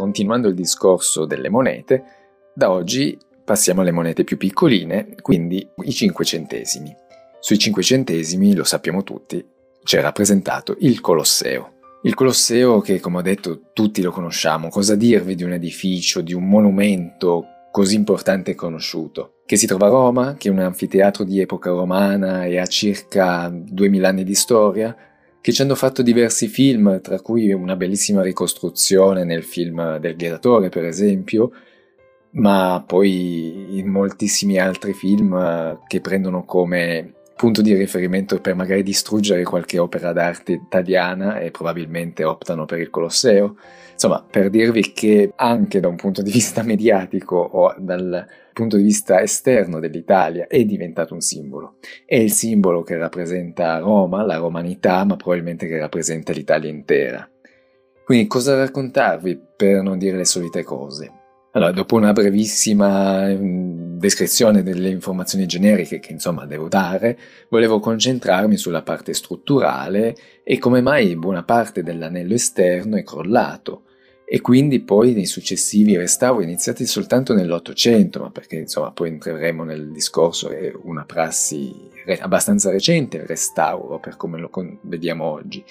continuando il discorso delle monete, da oggi passiamo alle monete più piccoline, quindi i 5 centesimi. Sui 5 centesimi, lo sappiamo tutti, c'è rappresentato il Colosseo. Il Colosseo che, come ho detto, tutti lo conosciamo. Cosa dirvi di un edificio, di un monumento così importante e conosciuto? Che si trova a Roma, che è un anfiteatro di epoca romana e ha circa 2000 anni di storia, che ci hanno fatto diversi film, tra cui una bellissima ricostruzione nel film del Gladiatore, per esempio, ma poi in moltissimi altri film eh, che prendono come punto di riferimento per magari distruggere qualche opera d'arte italiana e probabilmente optano per il Colosseo. Insomma, per dirvi che anche da un punto di vista mediatico o dal punto di vista esterno dell'Italia è diventato un simbolo. È il simbolo che rappresenta Roma, la romanità, ma probabilmente che rappresenta l'Italia intera. Quindi cosa raccontarvi per non dire le solite cose? Allora, dopo una brevissima mm, descrizione delle informazioni generiche che insomma devo dare, volevo concentrarmi sulla parte strutturale e come mai buona parte dell'anello esterno è crollato e quindi poi nei successivi restauri iniziati soltanto nell'Ottocento, ma perché insomma poi entreremo nel discorso, è una prassi abbastanza recente il restauro per come lo vediamo oggi,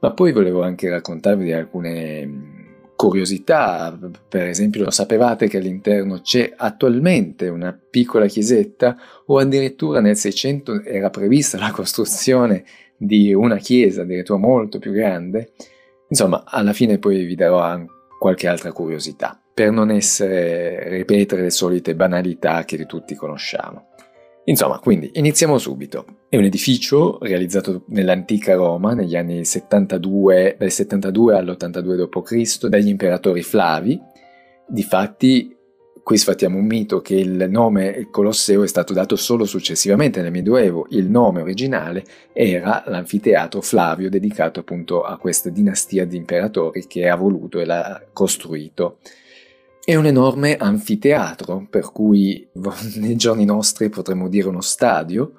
ma poi volevo anche raccontarvi di alcune curiosità, per esempio, lo sapevate che all'interno c'è attualmente una piccola chiesetta? O addirittura nel 600 era prevista la costruzione di una chiesa addirittura molto più grande? Insomma, alla fine poi vi darò anche qualche altra curiosità, per non essere ripetere le solite banalità che tutti conosciamo. Insomma, quindi iniziamo subito. È un edificio realizzato nell'antica Roma negli anni 72, dal 72 all'82 d.C. dagli imperatori Flavi. Difatti, qui sfattiamo un mito che il nome Colosseo è stato dato solo successivamente nel Medioevo. Il nome originale era l'anfiteatro Flavio dedicato appunto a questa dinastia di imperatori che ha voluto e l'ha costruito. È un enorme anfiteatro, per cui nei giorni nostri potremmo dire uno stadio,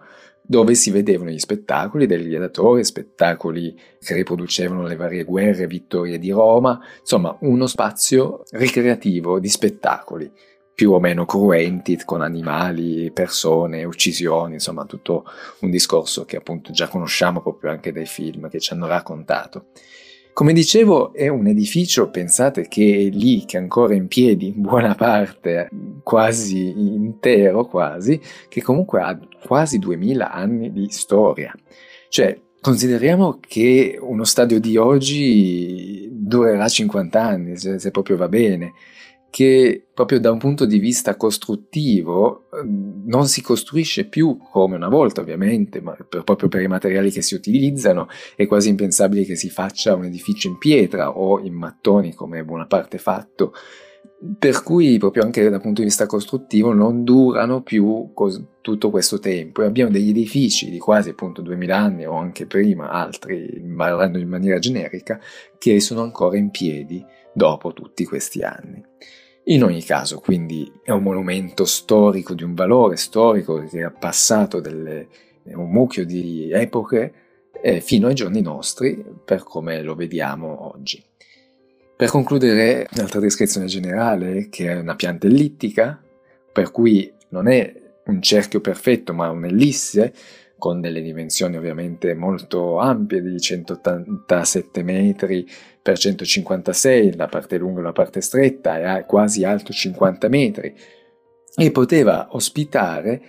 dove si vedevano gli spettacoli degli gladiatori, spettacoli che riproducevano le varie guerre e vittorie di Roma, insomma uno spazio ricreativo di spettacoli più o meno cruenti con animali, persone, uccisioni, insomma tutto un discorso che appunto già conosciamo proprio anche dai film che ci hanno raccontato. Come dicevo, è un edificio, pensate che è lì, che è ancora in piedi, in buona parte, quasi intero, quasi, che comunque ha quasi 2000 anni di storia. Cioè, consideriamo che uno stadio di oggi durerà 50 anni, se, se proprio va bene che proprio da un punto di vista costruttivo ehm, non si costruisce più come una volta ovviamente, ma per, proprio per i materiali che si utilizzano è quasi impensabile che si faccia un edificio in pietra o in mattoni come buona parte fatto, per cui proprio anche dal punto di vista costruttivo non durano più cos- tutto questo tempo e abbiamo degli edifici di quasi appunto 2000 anni o anche prima, altri parlando in maniera generica, che sono ancora in piedi dopo tutti questi anni. In ogni caso, quindi, è un monumento storico di un valore storico che ha passato delle, un mucchio di epoche eh, fino ai giorni nostri, per come lo vediamo oggi. Per concludere, un'altra descrizione generale, che è una pianta ellittica, per cui non è un cerchio perfetto, ma un'ellisse, con delle dimensioni ovviamente molto ampie di 187 metri per 156, la parte lunga e la parte stretta, è quasi alto 50 metri, e poteva ospitare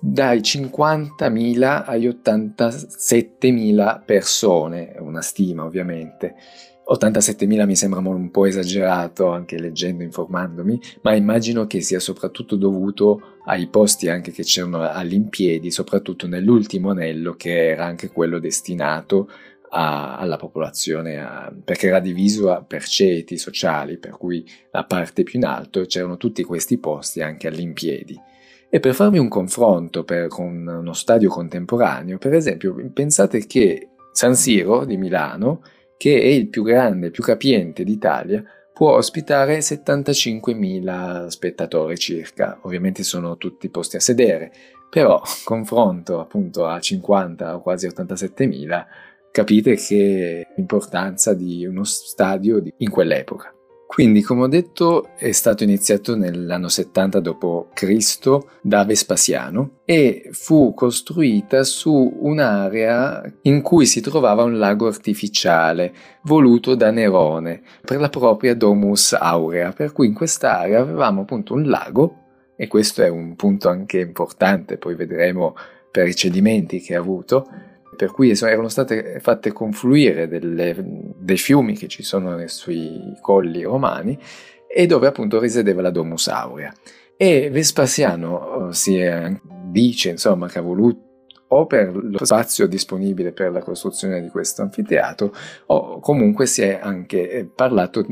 dai 50.000 agli 87.000 persone, una stima ovviamente. 87.000 mi sembra un po' esagerato anche leggendo, informandomi, ma immagino che sia soprattutto dovuto ai posti anche che c'erano all'impiedi, soprattutto nell'ultimo anello che era anche quello destinato a, alla popolazione, a, perché era diviso a, per ceti sociali, per cui la parte più in alto c'erano tutti questi posti anche all'impiedi. E per farvi un confronto per, con uno stadio contemporaneo, per esempio, pensate che San Siro di Milano che è il più grande, più capiente d'Italia, può ospitare 75.000 spettatori circa. Ovviamente sono tutti posti a sedere, però confronto appunto a 50 o quasi 87.000, capite che l'importanza di uno stadio in quell'epoca. Quindi, come ho detto, è stato iniziato nell'anno 70 d.C. da Vespasiano e fu costruita su un'area in cui si trovava un lago artificiale voluto da Nerone per la propria Domus Aurea, per cui in quest'area avevamo appunto un lago e questo è un punto anche importante, poi vedremo per i cedimenti che ha avuto, per cui erano state fatte confluire delle, dei fiumi che ci sono sui colli romani e dove appunto risiedeva la Domus Aurea. E Vespasiano eh, si dice insomma che ha voluto o per lo spazio disponibile per la costruzione di questo anfiteatro o comunque si è anche eh, parlato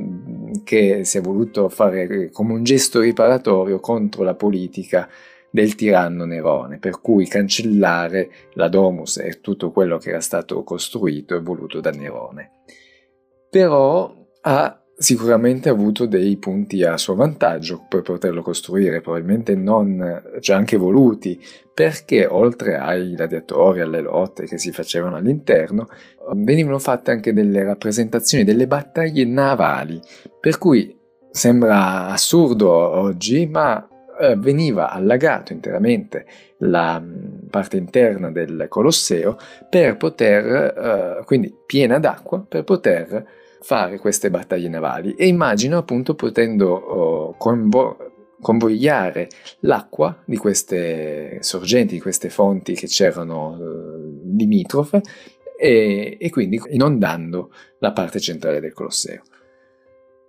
che si è voluto fare come un gesto riparatorio contro la politica del tiranno Nerone, per cui cancellare la domus e tutto quello che era stato costruito e voluto da Nerone. Però ha sicuramente avuto dei punti a suo vantaggio per poterlo costruire, probabilmente non già anche voluti, perché oltre ai gladiatori, alle lotte che si facevano all'interno, venivano fatte anche delle rappresentazioni delle battaglie navali, per cui sembra assurdo oggi, ma eh, veniva allagato interamente la mm, parte interna del Colosseo per poter, eh, quindi piena d'acqua, per poter fare queste battaglie navali e immagino appunto potendo oh, convo- convogliare l'acqua di queste sorgenti, di queste fonti che c'erano eh, limitrofe e, e quindi inondando la parte centrale del Colosseo.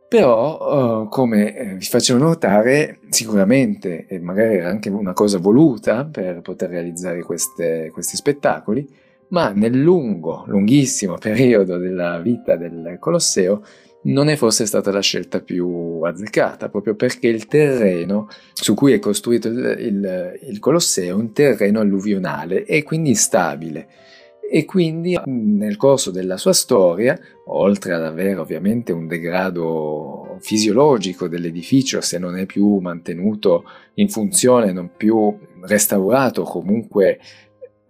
Però, uh, come eh, vi facevo notare, sicuramente, e magari era anche una cosa voluta per poter realizzare queste, questi spettacoli, ma nel lungo, lunghissimo periodo della vita del Colosseo non è forse stata la scelta più azzeccata, proprio perché il terreno su cui è costruito il, il, il Colosseo è un terreno alluvionale e quindi instabile e quindi nel corso della sua storia, oltre ad avere ovviamente un degrado fisiologico dell'edificio se non è più mantenuto in funzione, non più restaurato, comunque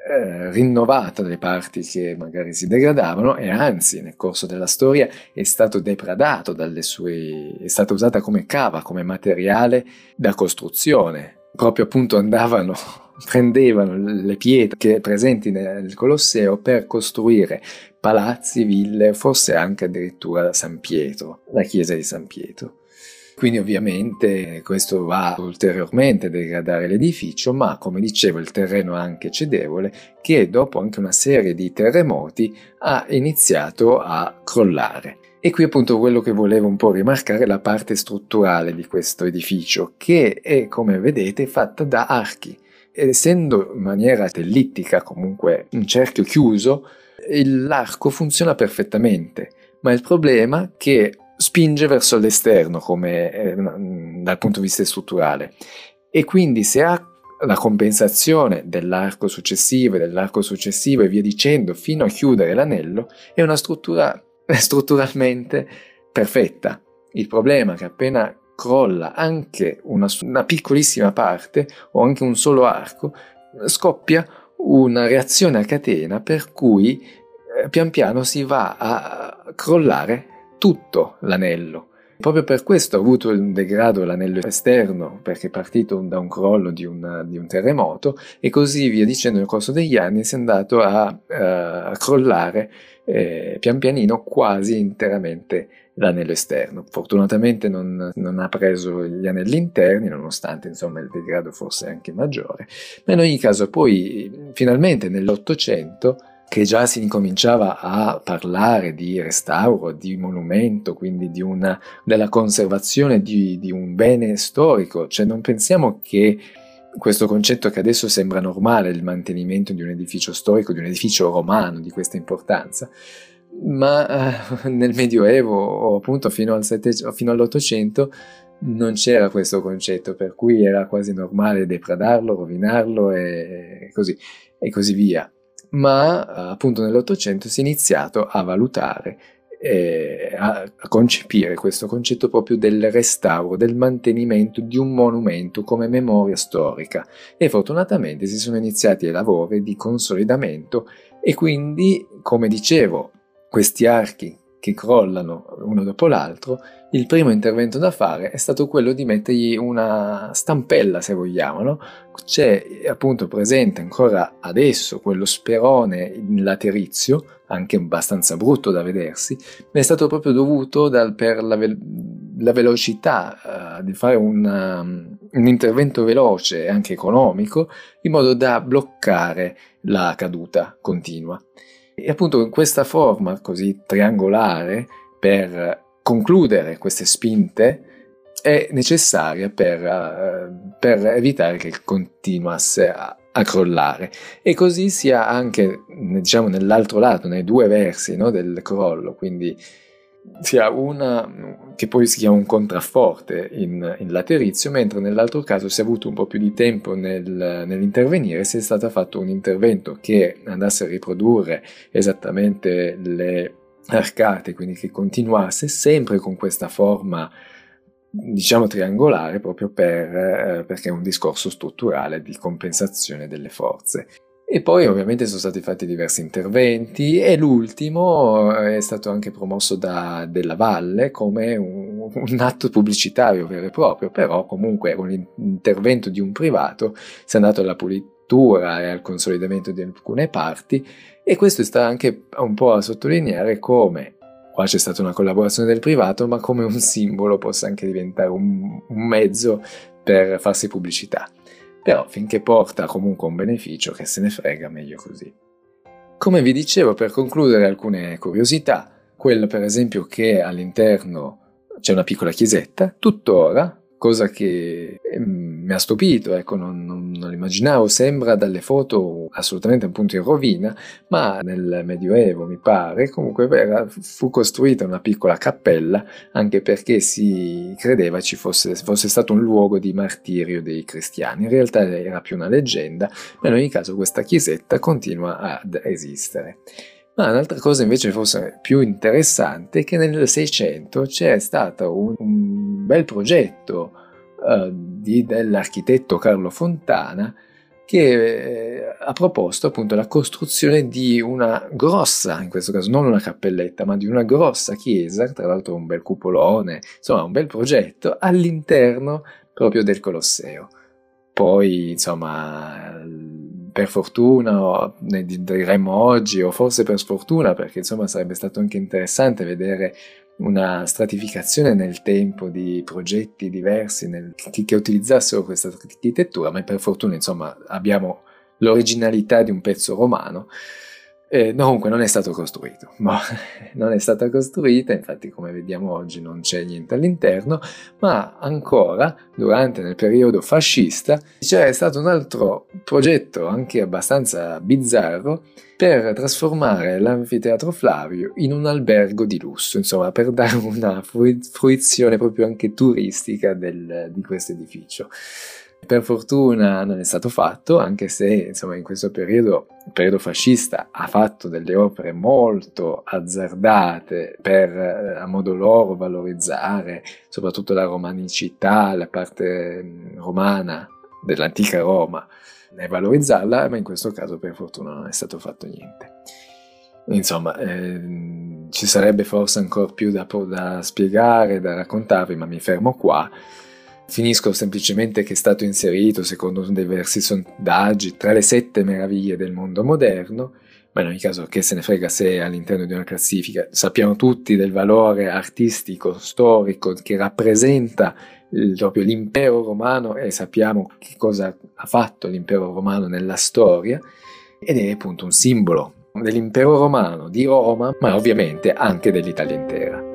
eh, rinnovato le parti che magari si degradavano e anzi nel corso della storia è stato depredato dalle sue è stata usata come cava, come materiale da costruzione. Proprio appunto andavano prendevano le pietre presenti nel Colosseo per costruire palazzi, ville, forse anche addirittura San Pietro, la chiesa di San Pietro. Quindi ovviamente questo va ulteriormente a degradare l'edificio, ma come dicevo il terreno è anche cedevole che dopo anche una serie di terremoti ha iniziato a crollare. E qui appunto quello che volevo un po' rimarcare è la parte strutturale di questo edificio, che è come vedete fatta da archi essendo in maniera ellittica, comunque un cerchio chiuso, l'arco funziona perfettamente, ma il problema è che spinge verso l'esterno come, eh, dal punto di vista strutturale e quindi se ha la compensazione dell'arco successivo e dell'arco successivo e via dicendo fino a chiudere l'anello è una struttura strutturalmente perfetta. Il problema è che appena crolla anche una, una piccolissima parte o anche un solo arco, scoppia una reazione a catena per cui eh, pian piano si va a crollare tutto l'anello. Proprio per questo ha avuto il degrado l'anello esterno, perché è partito da un crollo di, una, di un terremoto, e così via dicendo nel corso degli anni si è andato a, uh, a crollare eh, pian pianino quasi interamente l'anello esterno. Fortunatamente non, non, ha preso gli anelli interni, nonostante insomma il degrado fosse anche maggiore, ma in ogni caso poi finalmente nell'Ottocento che già si incominciava a parlare di restauro, di monumento, quindi di una, della conservazione di, di un bene storico, cioè non pensiamo che questo concetto che adesso sembra normale, il mantenimento di un edificio storico, di un edificio romano di questa importanza, ma eh, nel Medioevo o appunto fino, al sette, fino all'Ottocento non c'era questo concetto, per cui era quasi normale depredarlo, rovinarlo e così, e così via. Ma appunto nell'Ottocento si è iniziato a valutare eh, a, a, concepire questo concetto proprio del restauro, del mantenimento di un monumento come memoria storica. E fortunatamente si sono iniziati i lavori di consolidamento e quindi, come dicevo, questi archi che crollano uno dopo l'altro, il primo intervento da fare è stato quello di mettergli una stampella, se vogliamo. No? C'è appunto presente ancora adesso quello sperone in laterizio, anche abbastanza brutto da vedersi, ma è stato proprio dovuto dal, per la, ve- la velocità uh, di fare un, um, un intervento veloce e anche economico, in modo da bloccare la caduta continua. E appunto in questa forma così triangolare per concludere queste spinte è necessaria per, uh, per evitare che continuasse a, a, crollare. E così sia anche diciamo nell'altro lato, nei due versi no, del crollo, quindi sia una che poi si chiama un contrafforte in, in laterizio, mentre nell'altro caso si è avuto un po' più di tempo nel, nell'intervenire, si è stato fatto un intervento che andasse a riprodurre esattamente le arcate, quindi che continuasse sempre con questa forma diciamo triangolare proprio per, eh, perché è un discorso strutturale di compensazione delle forze. E poi ovviamente sono stati fatti diversi interventi e l'ultimo è stato anche promosso da Della Valle come un, un atto pubblicitario vero e proprio, però comunque con l'intervento di un privato si è andato alla pulitura e al consolidamento di alcune parti e questo sta anche un po' a sottolineare come qua c'è stata una collaborazione del privato, ma come un simbolo possa anche diventare un, un mezzo per farsi pubblicità però finché porta comunque un beneficio che se ne frega meglio così. Come vi dicevo per concludere alcune curiosità, quello per esempio che all'interno c'è una piccola chiesetta, tuttora cosa che ehm, mi ha stupito, ecco, non, non, non l'immaginavo, sembra dalle foto assolutamente un in rovina, ma nel Medioevo mi pare, comunque era, fu costruita una piccola cappella anche perché si credeva ci fosse, fosse stato un luogo di martirio dei cristiani, in realtà era più una leggenda, ma in ogni caso questa chiesetta continua ad esistere. Ma un'altra cosa invece forse più interessante è che nel 600 c'è stato un, un bel progetto uh, di, dell'architetto Carlo Fontana che eh, ha proposto appunto la costruzione di una grossa, in questo caso non una cappelletta, ma di una grossa chiesa, tra l'altro un bel cupolone, insomma un bel progetto all'interno proprio del Colosseo. Poi, insomma, per fortuna, o diremmo oggi, o forse per sfortuna, perché insomma sarebbe stato anche interessante vedere una stratificazione nel tempo di progetti diversi nel, che, utilizzassero questa architettura, ma per fortuna insomma abbiamo l'originalità di un pezzo romano eh, comunque non è stato costruito, ma non è stata costruita, infatti come vediamo oggi non c'è niente all'interno, ma ancora durante il periodo fascista c'è stato un altro progetto anche abbastanza bizzarro per trasformare l'anfiteatro Flavio in un albergo di lusso, insomma per dare una fruizione proprio anche turistica del, di questo edificio. Per fortuna non è stato fatto, anche se insomma in questo periodo, il periodo fascista, ha fatto delle opere molto azzardate per eh, a modo loro valorizzare soprattutto la romanicità, la parte mm, romana dell'antica Roma e valorizzarla, ma in questo caso per fortuna non è stato fatto niente. Insomma, eh, ci sarebbe forse ancora più da, da spiegare, da raccontarvi, ma mi fermo qua. Finisco semplicemente che è stato inserito, secondo diversi sondaggi, tra le sette meraviglie del mondo moderno, ma in ogni caso che se ne frega se è all'interno di una classifica. Sappiamo tutti del valore artistico, storico che rappresenta proprio l'impero romano e sappiamo che cosa ha fatto l'impero romano nella storia ed è appunto un simbolo dell'impero romano, di Roma, ma ovviamente anche dell'Italia intera.